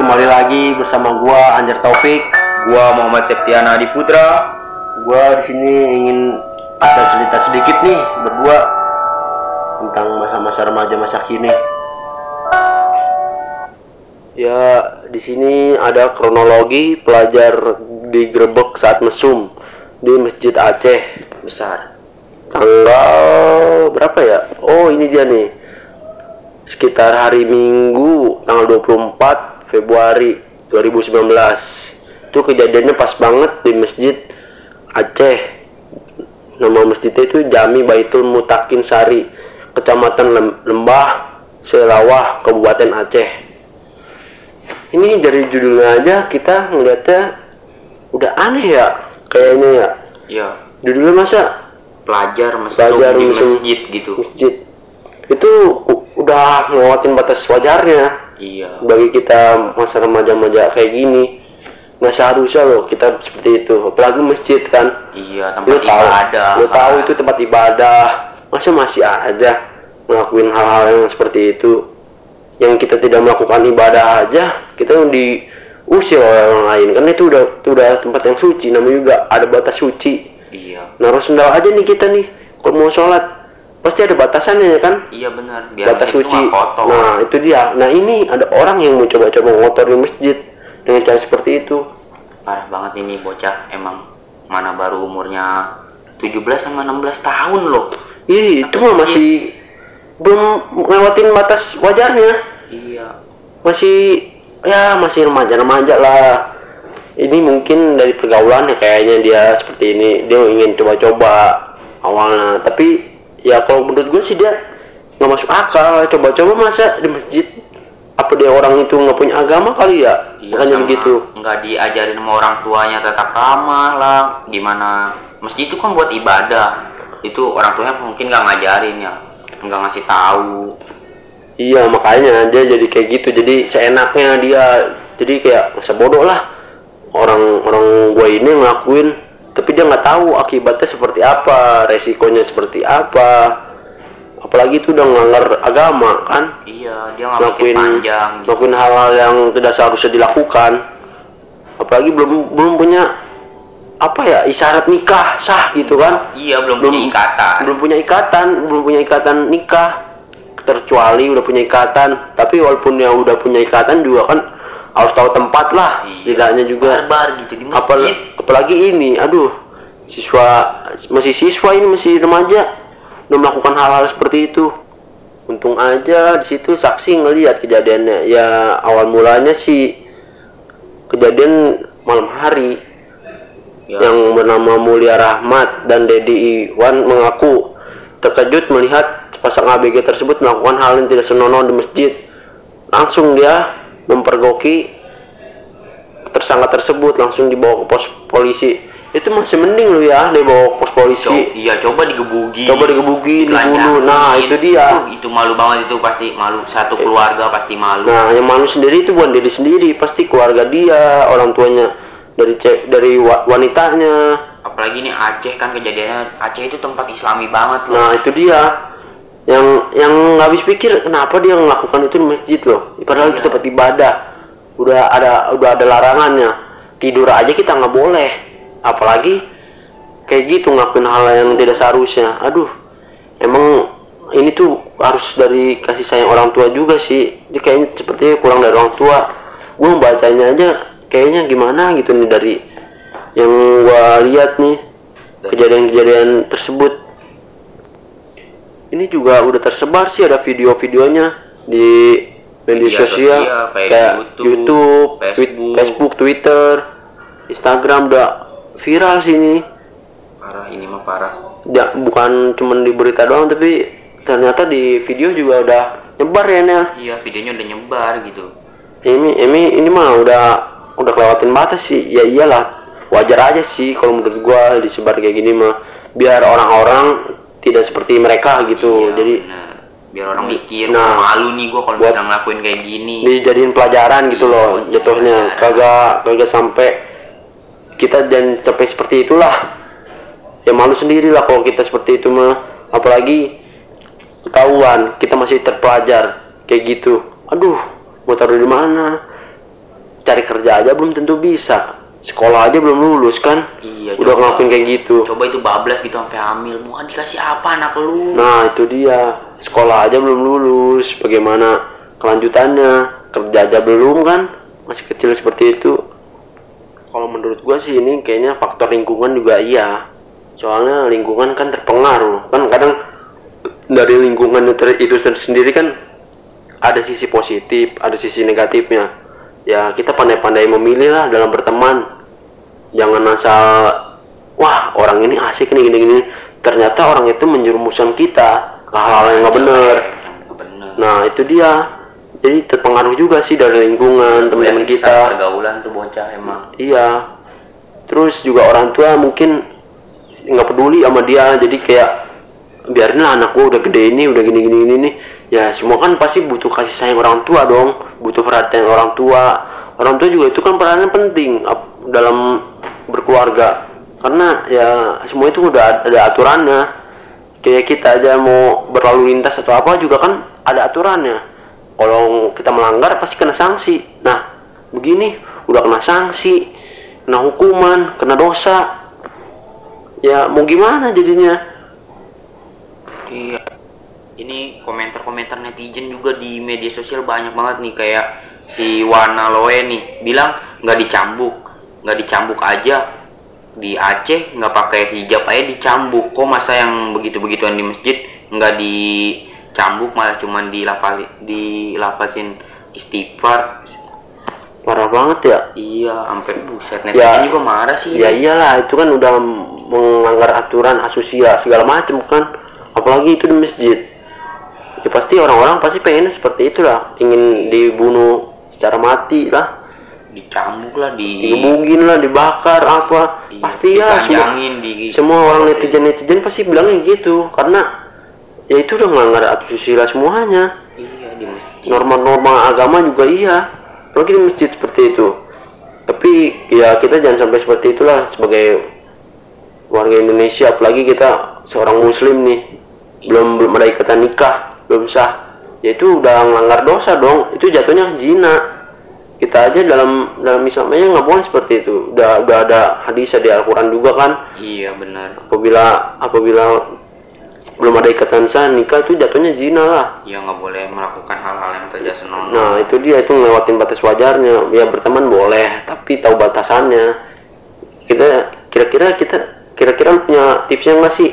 kembali lagi bersama gua Anjar Taufik. Gua Muhammad Septiana Adi Putra. Gua di sini ingin ada cerita sedikit nih berdua tentang masa-masa remaja masa kini. Ya, di sini ada kronologi pelajar digerebek saat mesum di Masjid Aceh besar. Tanggal berapa ya? Oh, ini dia nih. Sekitar hari Minggu tanggal 24 Februari 2019. Itu kejadiannya pas banget di Masjid Aceh. Nama masjidnya itu Jami Baitul Mutakin Sari, Kecamatan Lem- Lembah, Selawah, Kabupaten Aceh. Ini dari judulnya aja kita ngeliatnya udah aneh ya kayaknya ya. Iya, Judulnya masa pelajar mesum Pelajar di mesum. masjid gitu. masjid itu udah ngelewatin batas wajarnya Iya. bagi kita masa remaja-remaja kayak gini nggak seharusnya loh kita seperti itu apalagi masjid kan Iya, lu tempat tahu ibadah. lu tahu kan. itu tempat ibadah masa masih aja ngelakuin hal-hal yang seperti itu yang kita tidak melakukan ibadah aja kita diusir oleh orang lain kan itu udah itu udah tempat yang suci namanya juga ada batas suci Iya. naruh sendal aja nih kita nih kalau mau sholat pasti ada batasannya ya kan? Iya benar, biar batas suci. kotor. nah itu dia. Nah ini ada orang yang mau coba-coba ngotori masjid dengan cara seperti itu. Parah banget ini bocah. Emang mana baru umurnya 17 sama 16 tahun loh. Ih, itu mah masih belum lewatin batas wajarnya. Iya. masih ya masih remaja-remaja lah. Ini mungkin dari pergaulannya kayaknya dia seperti ini. Dia ingin coba-coba awalnya. Tapi ya kalau menurut gue sih dia nggak masuk akal. Coba-coba masa di masjid apa dia orang itu nggak punya agama kali ya? Iya, makanya sama. begitu. Nggak diajarin sama orang tuanya tetap ramah lah. Gimana? Masjid itu kan buat ibadah. Itu orang tuanya mungkin nggak ngajarin ya. Nggak ngasih tahu. Iya makanya dia jadi kayak gitu. Jadi seenaknya dia. Jadi kayak masa bodoh lah. Orang orang gue ini ngelakuin tapi dia nggak tahu akibatnya seperti apa resikonya seperti apa. Apalagi itu udah ngelanggar agama kan? Iya dia nggak ngelakuin panjang. gitu. ngelakuin hal-hal yang tidak seharusnya dilakukan. Apalagi belum belum punya apa ya isyarat nikah sah gitu kan? Iya belum, punya ikatan. belum punya ikatan belum punya ikatan nikah. Terkecuali udah punya ikatan. Tapi walaupun yang udah punya ikatan juga kan harus tahu tempat lah Iya. setidaknya juga. Barbar gitu di Apal- masjid apalagi ini aduh siswa masih siswa ini masih remaja. Udah melakukan hal-hal seperti itu. Untung aja di situ saksi ngelihat kejadiannya. Ya awal mulanya sih kejadian malam hari ya, yang bernama Mulia Rahmat dan Dedi Iwan mengaku terkejut melihat sepasang ABG tersebut melakukan hal yang tidak senonoh di masjid. Langsung dia mempergoki tersangka tersebut langsung dibawa ke pos polisi. Itu masih mending lu ya dibawa ke pos Co- polisi. iya coba digebuki Coba digebukin, dibunuh. Nah, itu dia. itu, itu malu banget itu pasti malu satu keluarga pasti malu Nah, yang malu sendiri itu bukan diri sendiri, pasti keluarga dia, orang tuanya, dari cek dari wa- wanitanya, apalagi ini Aceh kan kejadiannya Aceh itu tempat islami banget loh Nah itu dia yang yang habis pikir kenapa dia melakukan itu di masjid loh. Padahal itu Iya. tempat ibadah. Udah ada udah ada larangannya. Tidur aja kita nggak boleh. Apalagi kayak gitu ngelakuin hal yang tidak seharusnya. Aduh, emang ini tuh harus dari kasih sayang orang tua juga sih. Jadi kayaknya sepertinya kurang dari orang tua. Gue bacanya aja kayaknya gimana gitu nih dari yang gua lihat nih kejadian-kejadian tersebut ini juga udah tersebar sih ada video-videonya di media sosial sosial, kayak kayak YouTube, YouTube, Facebook. Facebook, Twitter, Instagram udah viral sih ini. parah ini mah parah Ya, bukan cuman di berita doang tapi ternyata di video juga udah nyebar ya Nel. iya videonya udah nyebar gitu Ini ini ini mah udah udah kelewatin batas sih. Ya iyalah, wajar aja sih kalau menurut gua disebar kayak gini mah biar orang-orang tidak seperti mereka gitu. Iya, Jadi bener. Biar orang mikir Nah, "Wah, malu nih gua kalau bisa ngelakuin kayak gini. dijadiin pelajaran gitu Iya, loh iya, jatuhnya. Kagak kagak sampai kita dan sampai seperti itulah. Ya malu sendiri lah kalau kita seperti itu mah. Apalagi ketahuan kita masih terpelajar kayak gitu. Aduh mau taruh di mana? Cari kerja aja belum tentu bisa sekolah aja belum lulus kan? Iya udah coba. ngelakuin kayak gitu. Coba itu bablas gitu sampai hamil. Mau dikasih apa anak lu? Nah itu dia. Sekolah aja belum lulus. Bagaimana kelanjutannya? Kerja aja belum kan? Masih kecil seperti itu. Kalau menurut gua sih ini kayaknya faktor lingkungan juga iya. Soalnya lingkungan kan terpengaruh. Kan kadang dari lingkungan itu itu sendiri kan ada sisi positif ada sisi negatifnya ya kita pandai-pandai memilih lah dalam berteman. Jangan asal wah orang ini asik nih gini-gini ternyata orang itu menjerumuskan kita ke hal-hal yang nggak bener. Nah itu dia. Jadi terpengaruh juga sih dari lingkungan teman-teman Lihat kita. pergaulan tuh bocah emang. Iya. Terus juga orang tua mungkin nggak peduli sama dia. Jadi kayak biarin lah anak gua udah gede ini udah gini gini gini nih. Ya semua kan pasti butuh kasih sayang orang tua dong butuh perhatian orang tua. Orang tua juga itu kan perannya penting dalam berkeluarga. Karena ya semua itu udah ada aturannya. Kayak kita aja mau berlalu lintas atau apa juga kan ada aturannya. Kalau kita melanggar pasti kena sanksi. Nah begini udah kena sanksi kena hukuman kena dosa. Ya mau gimana jadinya? Iya. Ini komentar-komentar netizen juga di media sosial banyak banget nih kayak si Wana Loe nih bilang nggak dicambuk, nggak dicambuk aja di Aceh nggak pakai hijab aja dicambuk. Kok masa yang begitu-begituan di masjid nggak dicambuk malah cuman dilafali, dilafasin istighfar. parah banget ya Iya, sampai buset netizen Ya. juga marah sih. ya iyalah itu kan udah melanggar aturan asusia segala macam kan apalagi itu di masjid ya pasti orang-orang pasti pengen seperti itulah. Ingin dibunuh secara mati lah. Dicambuk lah di digebugin lah dibakar apa. Iya, pasti ya semua di- semua orang netizen netizen pasti bilangnya gitu. Karena ya itu udah melanggar asusila semuanya. Iya, di masjid. norma-norma agama juga iya. Apalagi di masjid seperti itu. Tapi ya kita jangan sampai seperti itulah sebagai warga Indonesia. Apalagi kita seorang muslim nih. Belum belum ada ikatan nikah belum sah ya itu udah melanggar dosa dong itu jatuhnya zina kita aja dalam dalam Islamnya nggak boleh seperti itu udah udah ada hadisnya di Al-Quran juga kan Iya, benar. apabila apabila belum ada ikatan sah nikah itu jatuhnya zina lah ya nggak boleh melakukan hal-hal yang tidak senonoh Nah itu dia itu ngelewatin batas wajarnya. Ya berteman boleh, tapi tahu batasannya. Kita kira-kira kita kira-kira punya tipsnya nggak sih?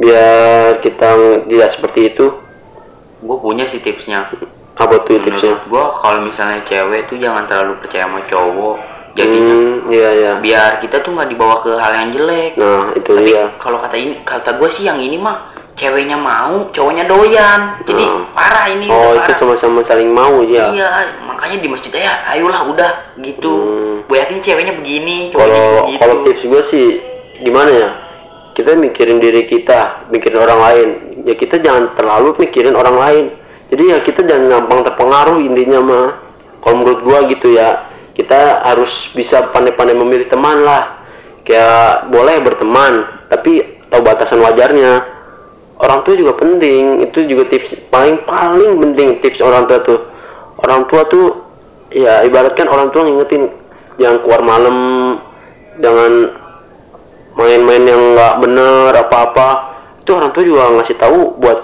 Biar kita tidak seperti itu. Gue punya sih tipsnya Apa tuh tipsnya? gue kalau misalnya cewek tuh jangan terlalu percaya sama cowok jadinya Hmm, iya iya. biar kita tuh nggak dibawa ke hal yang jelek Nah itu tapi dia. kalau kata ini kata gue sih yang ini mah ceweknya mau cowoknya doyan jadi Hmm. parah ini Oh udah itu parah. sama-sama saling mau ya. iya makanya di masjid aja ayolah udah gitu Hmm. gue yakin ceweknya begini Kalau begitu kalau tips gue sih gimana ya? Kita mikirin diri kita, mikirin orang lain. Ya kita jangan terlalu mikirin orang lain. Jadi ya kita jangan gampang terpengaruh intinya mah. Kalau menurut gua gitu ya, kita harus bisa pandai-pandai memilih teman lah. Kayak boleh berteman, tapi tahu batasan wajarnya. Orang tua juga penting, itu juga tips paling paling penting tips orang tua tuh. Orang tua tuh ya ibaratkan orang tua ngingetin jangan keluar malam, jangan main-main yang nggak bener apa-apa. Itu orang tua juga ngasih tahu buat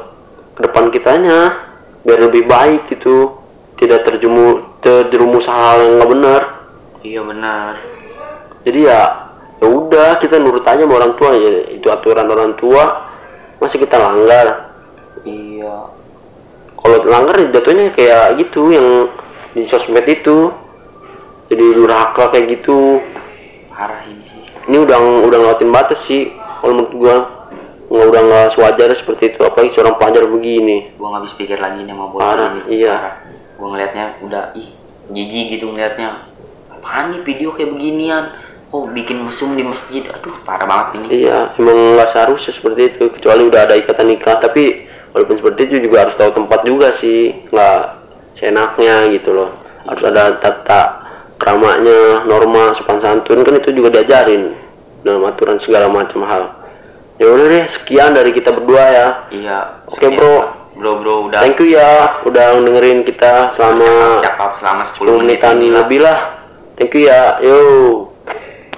ke depan kitanya biar lebih baik gitu, tidak terjumu terjerumus hal yang nggak bener. iya benar. Jadi ya ya udah kita nurut aja sama orang tua. Ya itu aturan orang tua. Masih kita langgar. Iya. Kalau langgar ya jatuhnya kayak gitu yang di sosmed itu. Jadi durhaka kayak gitu. Parah ini sih. Ini udah udah ngelawatin batas sih kalau menurut gua nggak udah nggak sewajar seperti itu. Apalagi seorang pelajar begini. Gue nggak habis pikir lagi nih sama bocah Parah, ini. iya. gue ngelihatnya udah ih jijik gitu ngelihatnya apaan nih video kayak beginian? Oh bikin mesum di masjid? Aduh parah banget ini. Iya emang nggak seharusnya seperti itu. Kecuali udah ada ikatan nikah. Tapi walaupun seperti itu juga harus tahu tempat juga sih. Nggak seenaknya gitu loh. Harus ada tata keramanya norma sopan santun. Kan itu juga diajarin dalam aturan segala macam hal ya udah deh sekian dari kita berdua ya. Iya Oke, oke, bro. bro bro udah. Thank you ya udah dengerin kita selama cakap selama 10 10 menit menitan lah. lebih lah. Thank you ya. Yo